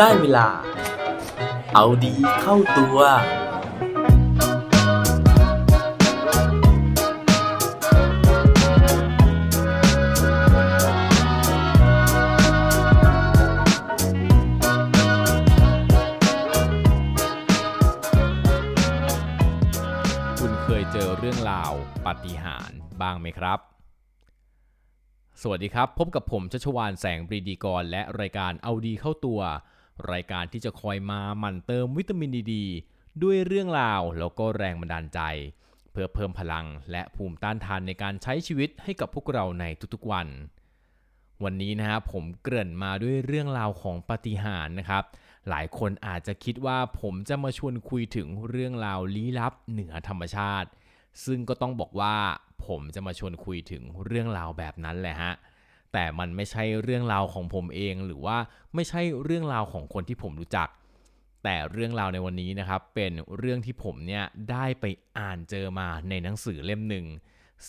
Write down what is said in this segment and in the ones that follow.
ได้เวลา เอาดีเข้าตัว คุณเคยเจอเรื่องราวปาฏิหาริย์บ้างไหมครับ สวัสดีครับ พบกับผมชัชวานแสงปรีดีกร และรายการเอาดีเข้าตัว รายการที่จะคอยมาหมั่นเติมวิตามินดี ด้วยเรื่องราวแล้วก็แรงบันดาลใจ เพื่อเพิ่มพลังและภูมิต้านทานในการใช้ชีวิตให้กับพวกเราในทุกๆวัน วันนี้นะครับผมเกริ่นมาด้วยเรื่องราวของปฏิหารนะครับ หลายคนอาจจะคิดว่าผมจะมาชวนคุยถึงเรื่องราวลี้ลับเหนือธรรมชาติ ซึ่งก็ต้องบอกว่าผมจะมาชวนคุยถึงเรื่องราวแบบนั้นแหละฮะ แต่มันไม่ใช่เรื่องราวของผมเอง หรือว่าไม่ใช่เรื่องราวของคนที่ผมรู้จัก แต่เรื่องราวในวันนี้นะครับ เป็นเรื่องที่ผมเนี่ยได้ไปอ่านเจอมาในหนังสือเล่มหนึ่ง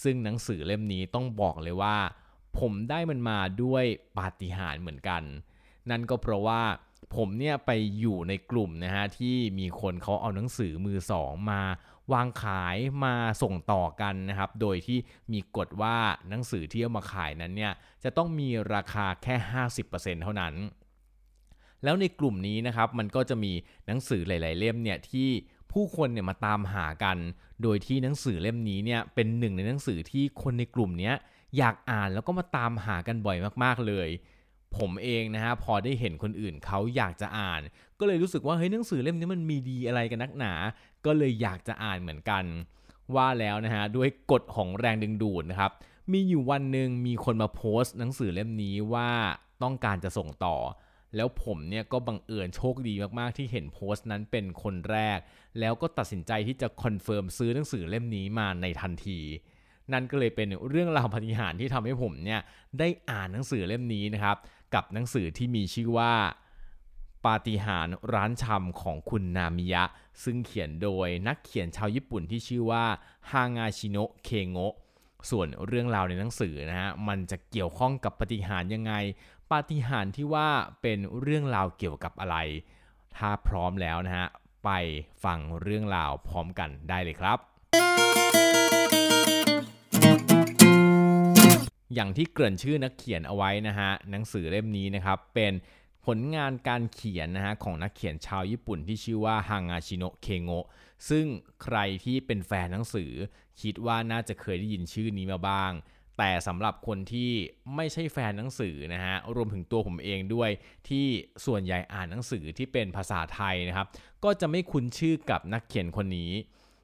ซึ่งหนังสือเล่มนี้ต้องบอกเลยว่า ผมได้มันมาด้วยปาฏิหาริย์เหมือนกัน นั่นก็เพราะว่าผมเนี่ยไปอยู่ในกลุ่มนะฮะที่มีคนเขาเอาหนังสือมือสองมา วางขายมาส่งต่อกันนะครับ โดยที่มีกฎว่าหนังสือที่เอามาขายนั้นเนี่ยจะต้องมีราคาแค่ 50%เท่านั้น แล้วในกลุ่มนี้นะครับมันก็จะมีหนังสือหลาย ๆ เล่มเนี่ยที่ผู้คนเนี่ยมาตามหากัน โดยที่หนังสือเล่มนี้เนี่ยเป็นหนึ่งในหนังสือที่คนในกลุ่มนี้อยากอ่านแล้วก็มาตามหากันบ่อยมาก ๆ เลย ผมเองนะฮะพอได้เห็นคนอื่นเขาอยากจะอ่าน ก็เลยรู้สึกว่าเฮ้ยหนังสือเล่มนี้มันมีดีอะไรกันนักหนา ก็เลยอยากจะอ่านเหมือนกัน ว่าแล้วนะฮะด้วยกฎของแรงดึงดูดนะครับมีอยู่วันหนึ่งมีคนมาโพสต์หนังสือเล่มนี้ว่าต้องการจะส่งต่อ แล้วผมเนี่ยก็บังเอิญโชคดีมากๆ ที่เห็นโพสต์นั้นเป็นคนแรก แล้วก็ตัดสินใจที่จะ confirm ซื้อหนังสือเล่มนี้มาในทันทีนั่นก็เลยเป็นเรื่องราวปาฏิหาริย์ที่ทำให้ผมเนี่ยได้อ่านหนังสือเล่มนี้นะครับ กับหนังสือที่มีชื่อว่าปาฏิหาริย์ร้านชำของคุณนามิยะ ซึ่งเขียนโดยนักเขียนชาวญี่ปุ่นที่ชื่อว่าฮางาชิโนะเคโงะส่วนเรื่องราวในหนังสือนะฮะมันจะเกี่ยวข้องกับปาฏิหาริย์ยังไง ปาฏิหาริย์ที่ว่าเป็นเรื่องราวเกี่ยวกับอะไร ถ้าพร้อมแล้วนะฮะไปฟังเรื่องราวพร้อมกันได้เลยครับ อย่างที่เกริ่นชื่อนักเขียนเอาไว้นะฮะหนังสือเล่มนี้นะครับเป็นผลงานการเขียนนะฮะของนักเขียนชาวญี่ปุ่นที่ชื่อว่าฮางาชิโนะเคโงะซึ่งใครที่เป็นแฟนหนังสือ คิดว่าน่าจะเคยได้ยินชื่อนี้มาบ้าง แต่สำหรับคนที่ไม่ใช่แฟนหนังสือนะฮะรวมถึงตัวผมเองด้วยที่ส่วนใหญ่อ่านหนังสือที่เป็นภาษาไทยนะครับ ก็จะไม่คุ้นชื่อกับนักเขียนคนนี้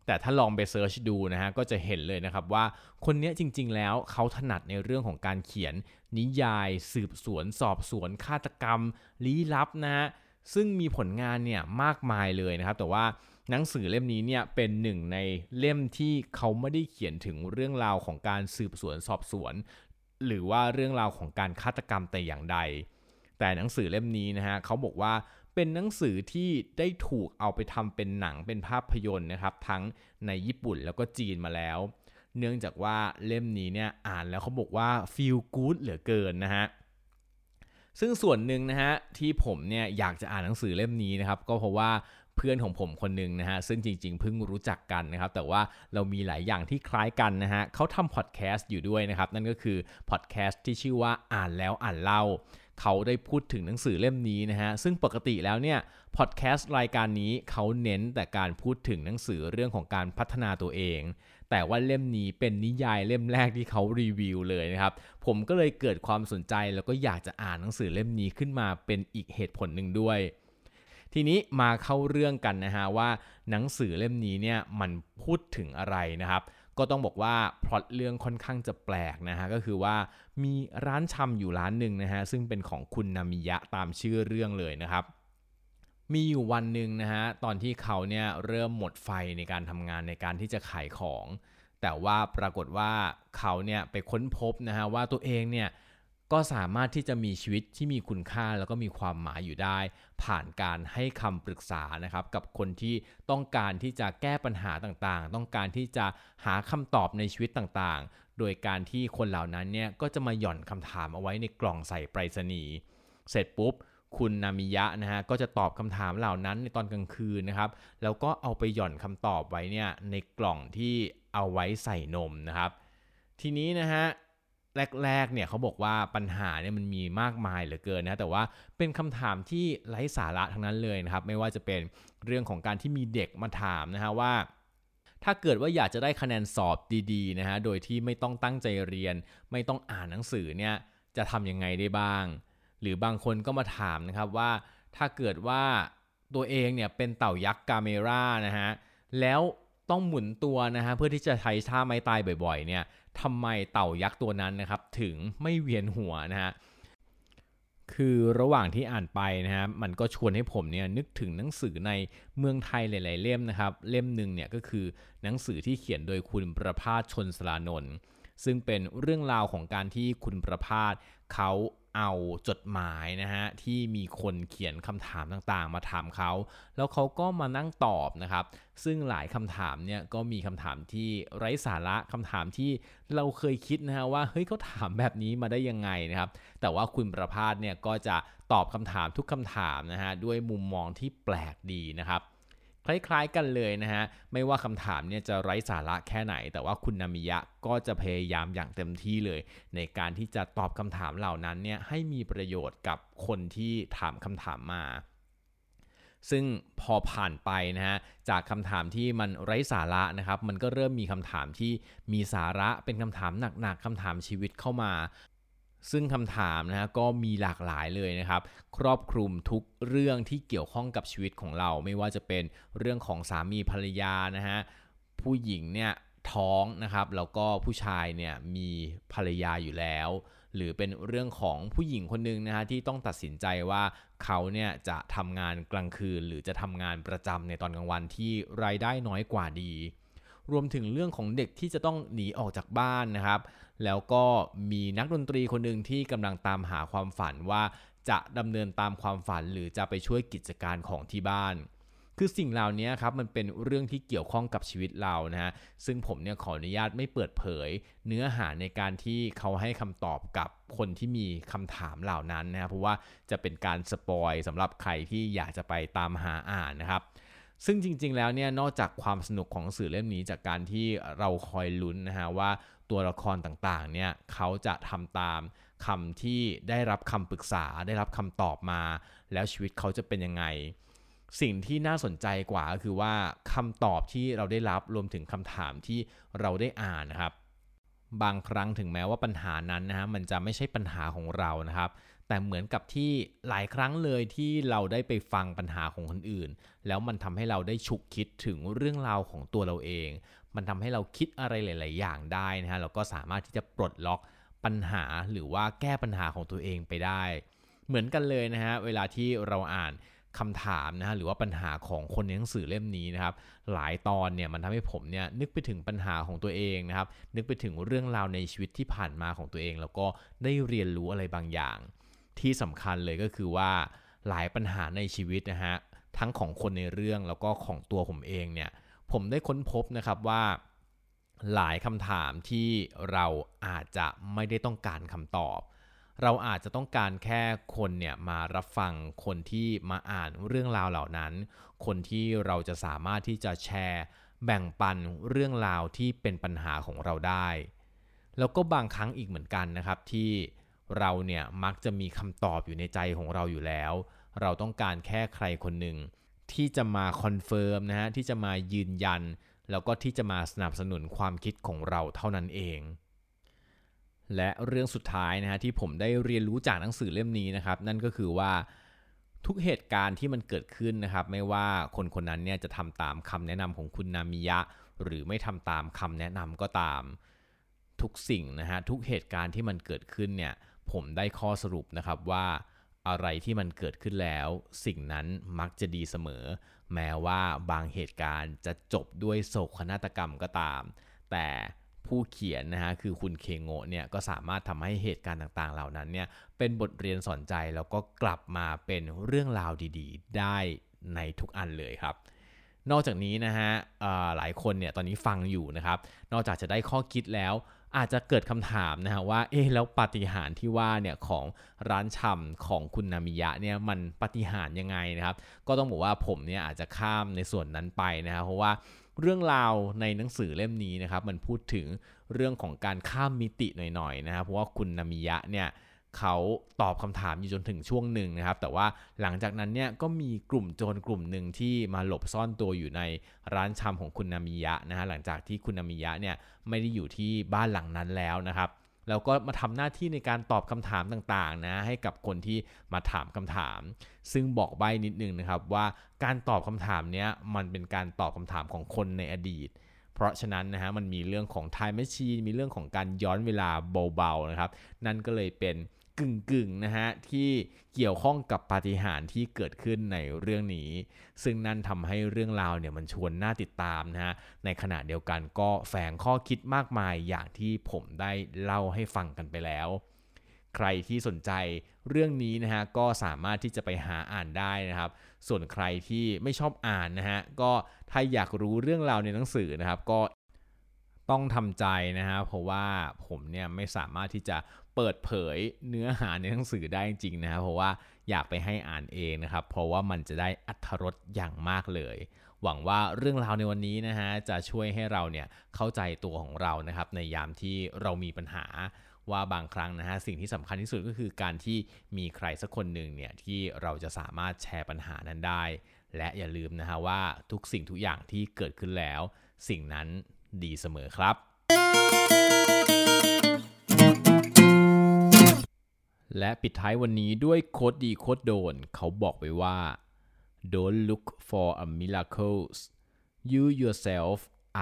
แต่ถ้าลองไปเซิร์ชดูนะฮะก็จะเห็นเลยนะครับว่าคนนี้จริงๆแล้วเขาถนัดในเรื่องของการเขียน นิยาย สืบสวน สอบสวน ฆาตกรรม ลี้ลับนะฮะซึ่งมีผลงานเนี่ยมากมายเลยนะครับ แต่ว่าหนังสือเล่มนี้เนี่ยเป็นหนึ่งในเล่มที่เขาไม่ได้เขียนถึงเรื่องราวของการสืบสวนสอบสวน หรือว่าเรื่องราวของการฆาตกรรมแต่อย่างใด แต่หนังสือเล่มนี้นะฮะเขาบอกว่า เป็นหนังสือที่ได้ถูกเอาไปทำเป็นหนังเป็นภาพยนตร์นะครับ ทั้งในญี่ปุ่นแล้วก็จีนมาแล้ว เนื่องจากว่าเล่มนี้เนี่ยอ่านแล้วเขาบอกว่า feel good เหลือเกินนะฮะซึ่งส่วนหนึ่งนะฮะที่ผมเนี่ยอยากจะอ่านหนังสือเล่มนี้นะครับ ก็เพราะว่าเพื่อนของผมคนหนึ่งนะฮะซึ่งจริงๆเพิ่งรู้จักกันนะครับ แต่ว่าเรามีหลายอย่างที่คล้ายกันนะฮะเขาทำพอดแคสต์อยู่ด้วยนะครับ นั่นก็คือพอดแคสต์ที่ชื่อว่าอ่านแล้วอ่านเล่า เขาได้พูดถึงหนังสือเล่มนี้นะฮะ ซึ่งปกติแล้วเนี่ยพอดแคสต์รายการนี้เขาเน้นแต่การพูดถึงหนังสือเรื่องของการพัฒนาตัวเอง แต่ว่าเล่มนี้เป็นนิยายเล่มแรกที่เขารีวิวเลยนะครับ ผมก็เลยเกิดความสนใจแล้วก็อยากจะอ่านหนังสือเล่มนี้ขึ้นมาเป็นอีกเหตุผลหนึ่งด้วย ทีนี้มาเข้าเรื่องกันนะฮะว่าหนังสือเล่มนี้เนี่ยมันพูดถึงอะไรนะครับ ก็ต้องบอกว่าพล็อตเรื่องค่อนข้างจะแปลกนะฮะก็คือว่ามีร้านชำอยู่ร้านหนึ่งนะฮะซึ่งเป็นของคุณนามิยะตามชื่อเรื่องเลยนะครับมีอยู่วันหนึ่งนะฮะตอนที่เขาเนี่ยเริ่มหมดไฟในการทำงานในการที่จะขายของ แต่ว่าปรากฏว่าเขาเนี่ยไปค้นพบนะฮะว่าตัวเองเนี่ย ก็สามารถที่จะมีชีวิตที่มีคุณค่าแล้วก็มีความหมายอยู่ได้ ผ่านการให้คำปรึกษานะครับกับคนที่ต้องการที่จะแก้ปัญหาต่างๆ ต้องการที่จะหาคำตอบในชีวิตต่างๆ โดยการที่คนเหล่านั้นเนี่ยก็จะมาหย่อนคำถามเอาไว้ในกล่องใส่ไปรษณีย์เสร็จปุ๊บคุณนามิยะนะฮะก็จะตอบคำถามเหล่านั้นในตอนกลางคืนนะครับ แล้วก็เอาไปหย่อนคำตอบไว้เนี่ยในกล่องที่เอาไว้ใส่นมนะครับ ทีนี้นะฮะ แรกๆเนี่ยเขาบอกว่าปัญหาเนี่ยมันมีมากมายเหลือเกินนะแต่ว่าเป็นคำถามที่ไร้สาระทั้งนั้นเลยนะครับไม่ว่าจะเป็นเรื่องของการที่มีเด็กมาถามนะฮะว่า ถ้าเกิดว่าอยากจะได้คะแนนสอบดีๆนะฮะโดยที่ไม่ต้องตั้งใจเรียน ไม่ต้องอ่านหนังสือเนี่ยจะทำยังไงได้บ้าง หรือบางคนก็มาถามนะครับว่าถ้าเกิดว่าตัวเองเนี่ยเป็นเต่ายักษ์กาเมรานะฮะแล้ว ต้องหมุนตัวนะฮะเพื่อที่จะใช้ท่าไม้ตายบ่อยๆเนี่ยทำไมเต่ายักษ์ตัวนั้นนะครับถึงไม่เวียนหัวนะฮะคือระหว่างที่อ่านไปนะฮะมันก็ชวนให้ผมเนี่ยนึกถึงหนังสือในเมืองไทยหลาย ๆ เล่มนะครับ เล่มหนึ่งเนี่ยก็คือหนังสือที่เขียนโดยคุณประพาสชนสลานนท์ซึ่งเป็นเรื่องราวของการที่คุณประพาสเขา เอาจดหมายนะฮะที่มีคนเขียนคำถามต่างๆ มาถามเขา แล้วเขาก็มานั่งตอบนะครับ ซึ่งหลายคำถามเนี่ยก็มีคำถามที่ไร้สาระคำถามที่เราเคยคิดนะฮะว่าเฮ้ยเขาถามแบบนี้มาได้ยังไงนะครับ แต่ว่าคุณประพาสเนี่ยก็จะตอบคำถามทุกคำถามนะฮะด้วยมุมมองที่แปลกดีนะครับ คล้ายๆกันเลยนะฮะ ไม่ว่าคำถามเนี่ยจะไร้สาระแค่ไหน แต่ว่าคุณนามิยะก็จะพยายามอย่างเต็มที่เลย ในการที่จะตอบคำถามเหล่านั้นเนี่ยให้มีประโยชน์กับคนที่ถามคำถามมาซึ่งพอผ่านไปนะฮะจากคำถามที่มันไร้สาระนะครับ มันก็เริ่มมีคำถามที่มีสาระเป็นคำถามหนักๆคำถามชีวิตเข้ามา ซึ่งคำถามนะฮะก็มีหลากหลายเลยนะครับ ครอบคลุมทุกเรื่องที่เกี่ยวข้องกับชีวิตของเรา ไม่ว่าจะเป็นเรื่องของสามีภรรยานะฮะผู้หญิงเนี่ยท้องนะครับแล้วก็ผู้ชายเนี่ยมีภรรยาอยู่แล้ว หรือเป็นเรื่องของผู้หญิงคนหนึ่งนะฮะที่ต้องตัดสินใจว่าเขาเนี่ยจะทำงานกลางคืน หรือจะทำงานประจำในตอนกลางวันที่รายได้น้อยกว่าดี รวมถึงเรื่องของเด็กที่จะต้องหนีออกจากบ้านนะครับ แล้วก็มีนักดนตรีคนหนึ่งที่กำลังตามหาความฝันว่าจะดำเนินตามความฝันหรือจะไปช่วยกิจการของที่บ้าน คือสิ่งเหล่านี้ครับมันเป็นเรื่องที่เกี่ยวข้องกับชีวิตเรานะฮะซึ่งผมเนี่ยขออนุญาตไม่เปิดเผย เนื้อหาในการที่เขาให้คำตอบกับคนที่มีคำถามเหล่านั้นนะครับเพราะว่าจะเป็นการสปอยสำหรับใครที่อยากจะไปตามหาอ่านนะครับ ซึ่งจริง ๆ แล้วเนี่ยนอกจากความสนุกของสื่อเล่มนี้จากการที่เราคอยลุ้นนะฮะว่าตัวละครต่างๆเนี่ยเขาจะทำตามคำที่ได้รับคำปรึกษาได้รับคำตอบมา แล้วชีวิตเขาจะเป็นยังไง สิ่งที่น่าสนใจกว่าก็คือว่าคำตอบที่เราได้รับรวมถึงคำถามที่เราได้อ่านนะครับบางครั้งถึงแม้ว่าปัญหานั้นนะฮะมันจะไม่ใช่ปัญหาของเรานะครับ แต่เหมือนกับที่หลายครั้งเลยที่เราได้ไปฟังปัญหาของคนอื่น แล้วมันทำให้เราได้ฉุกคิดถึงเรื่องราวของตัวเราเอง มันทำให้เราคิดอะไรหลาย ๆ อย่างได้นะฮะเราก็สามารถที่จะปลดล็อกปัญหาหรือว่าแก้ปัญหาของตัวเองไปได้ เหมือนกันเลยนะฮะเวลาที่เราอ่านคำถามนะฮะหรือว่าปัญหาของคนในหนังสือเล่มนี้นะครับหลายตอนเนี่ยมันทำให้ผมเนี่ยนึกไปถึงปัญหาของตัวเองนะครับนึกไปถึงเรื่องราวในชีวิตที่ผ่านมาของตัวเอง แล้วก็ได้เรียนรู้อะไรบางอย่าง ที่สำคัญเลยก็คือว่าหลายปัญหาในชีวิตนะฮะทั้งของคนในเรื่องแล้วก็ของตัวผมเองเนี่ยผมได้ค้นพบนะครับว่า หลายคำถามที่เราอาจจะไม่ได้ต้องการคำตอบ เราอาจจะต้องการแค่คนเนี่ยมารับฟังคนที่มาอ่านเรื่องราวเหล่านั้น คนที่เราจะสามารถที่จะแชร์แบ่งปันเรื่องราวที่เป็นปัญหาของเราได้ แล้วก็บางครั้งอีกเหมือนกันนะครับที่ เราเนี่ยมักจะมีคำตอบอยู่ในใจของเราอยู่แล้ว เราต้องการแค่ใครคนหนึ่งที่จะมา confirm นะฮะที่จะมายืนยัน แล้วก็ที่จะมาสนับสนุนความคิดของเราเท่านั้นเอง และเรื่องสุดท้ายนะฮะที่ผมได้เรียนรู้จากหนังสือเล่มนี้นะครับ นั่นก็คือว่าทุกเหตุการณ์ที่มันเกิดขึ้นนะครับ ไม่ว่าคนคนนั้นเนี่ยจะทำตามคำแนะนำของคุณนามิยะ หรือไม่ทำตามคำแนะนำก็ตาม ทุกสิ่งนะฮะทุกเหตุการณ์ที่มันเกิดขึ้นเนี่ย ผมได้ข้อสรุปนะครับว่าอะไรที่มันเกิดขึ้นแล้ว สิ่งนั้นมักจะดีเสมอ แม้ว่าบางเหตุการณ์จะจบด้วยโศกนาฏกรรมก็ตาม แต่ผู้เขียนนะฮะคือคุณเคงโงะเนี่ยก็สามารถทำให้เหตุการณ์ต่างๆ เหล่านั้นเนี่ยเป็นบทเรียนสอนใจแล้วก็กลับมาเป็นเรื่องราวดีๆ ได้ในทุกอันเลยครับ นอกจากนี้นะฮะหลายคนเนี่ยตอนนี้ฟังอยู่นะครับ นอกจากจะได้ข้อคิดแล้ว อาจจะเกิดคำถามนะฮะว่าเอ๊ะแล้วปาฏิหาริย์ที่ว่าเนี่ยของร้านชำของคุณนามิยะเนี่ยมันปาฏิหาริย์ยังไงนะครับ ก็ต้องบอกว่าผมเนี่ยอาจจะข้ามในส่วนนั้นไปนะครับเพราะว่าเรื่องราวในหนังสือเล่มนี้นะครับมันพูดถึงเรื่องของการข้ามมิติหน่อยๆนะครับเพราะว่าคุณนามิยะเนี่ย เขาตอบคำถามอยู่จนถึงช่วงหนึ่งนะครับ แต่ว่าหลังจากนั้นเนี่ยก็มีกลุ่มโจรกลุ่มหนึ่งที่มาหลบซ่อนตัวอยู่ในร้านชำของคุณนามิยะนะฮะหลังจากที่คุณนามิยะเนี่ยไม่ได้อยู่ที่บ้านหลังนั้นแล้วนะครับแล้วก็มาทำหน้าที่ในการตอบคำถามต่างๆนะให้กับคนที่มาถามคำถาม ซึ่งบอกใบ้นิดนึงนะครับว่าการตอบคำถามเนี้ยมันเป็นการตอบคำถามของคนในอดีต เพราะฉะนั้นนะฮะมันมีเรื่องของ time machine มีเรื่องของการย้อนเวลาเบาๆนะครับ นั่นก็เลยเป็น กึ่งๆนะฮะที่เกี่ยวข้องกับปาฏิหาริย์ที่เกิดขึ้นในเรื่องนี้ ซึ่งนั่นทำให้เรื่องราวเนี่ยมันชวนน่าติดตามนะฮะในขณะเดียวกันก็แฝงข้อคิดมากมายอย่างที่ผมได้เล่าให้ฟังกันไปแล้ว ใครที่สนใจเรื่องนี้นะฮะก็สามารถที่จะไปหาอ่านได้นะครับ ส่วนใครที่ไม่ชอบอ่านนะฮะก็ถ้าอยากรู้เรื่องราวในหนังสือนะครับก็ต้องทำใจนะฮะเพราะว่าผมเนี่ยไม่สามารถที่จะ เปิดเผยเนื้อหาในหนังสือได้จริงนะครับเพราะว่าอยากไปให้อ่านเองนะครับ เพราะว่ามันจะได้อัธรสอย่างมากเลย หวังว่าเรื่องราวในวันนี้นะฮะจะช่วยให้เราเนี่ยเข้าใจตัวของเรานะครับ ในยามที่เรามีปัญหาว่าบางครั้งนะฮะสิ่งที่สำคัญที่สุดก็คือการที่มีใครสักคนหนึ่งเนี่ยที่เราจะสามารถแชร์ปัญหานั้นได้ และอย่าลืมนะฮะว่าทุกสิ่งทุกอย่างที่เกิดขึ้นแล้ว สิ่งนั้นดีเสมอครับ และปิดท้ายวันนี้ด้วยโคดดีโคดโดน เขาบอกไว้ว่า don't look for a miracles you yourself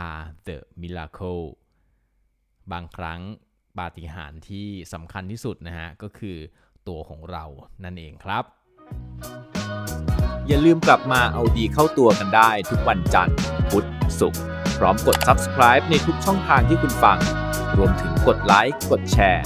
are the miracle บางครั้งปาฏิหาริย์ที่สำคัญที่สุดนะฮะ ก็คือตัวของเรานั่นเองครับ อย่าลืมกลับมาเอาดีเข้าตัวกันได้ทุกวันจันทร์ พุธ ศุกร์ พร้อมกด subscribe ในทุกช่องทางที่คุณฟัง รวมถึงกดไลค์ กดแชร์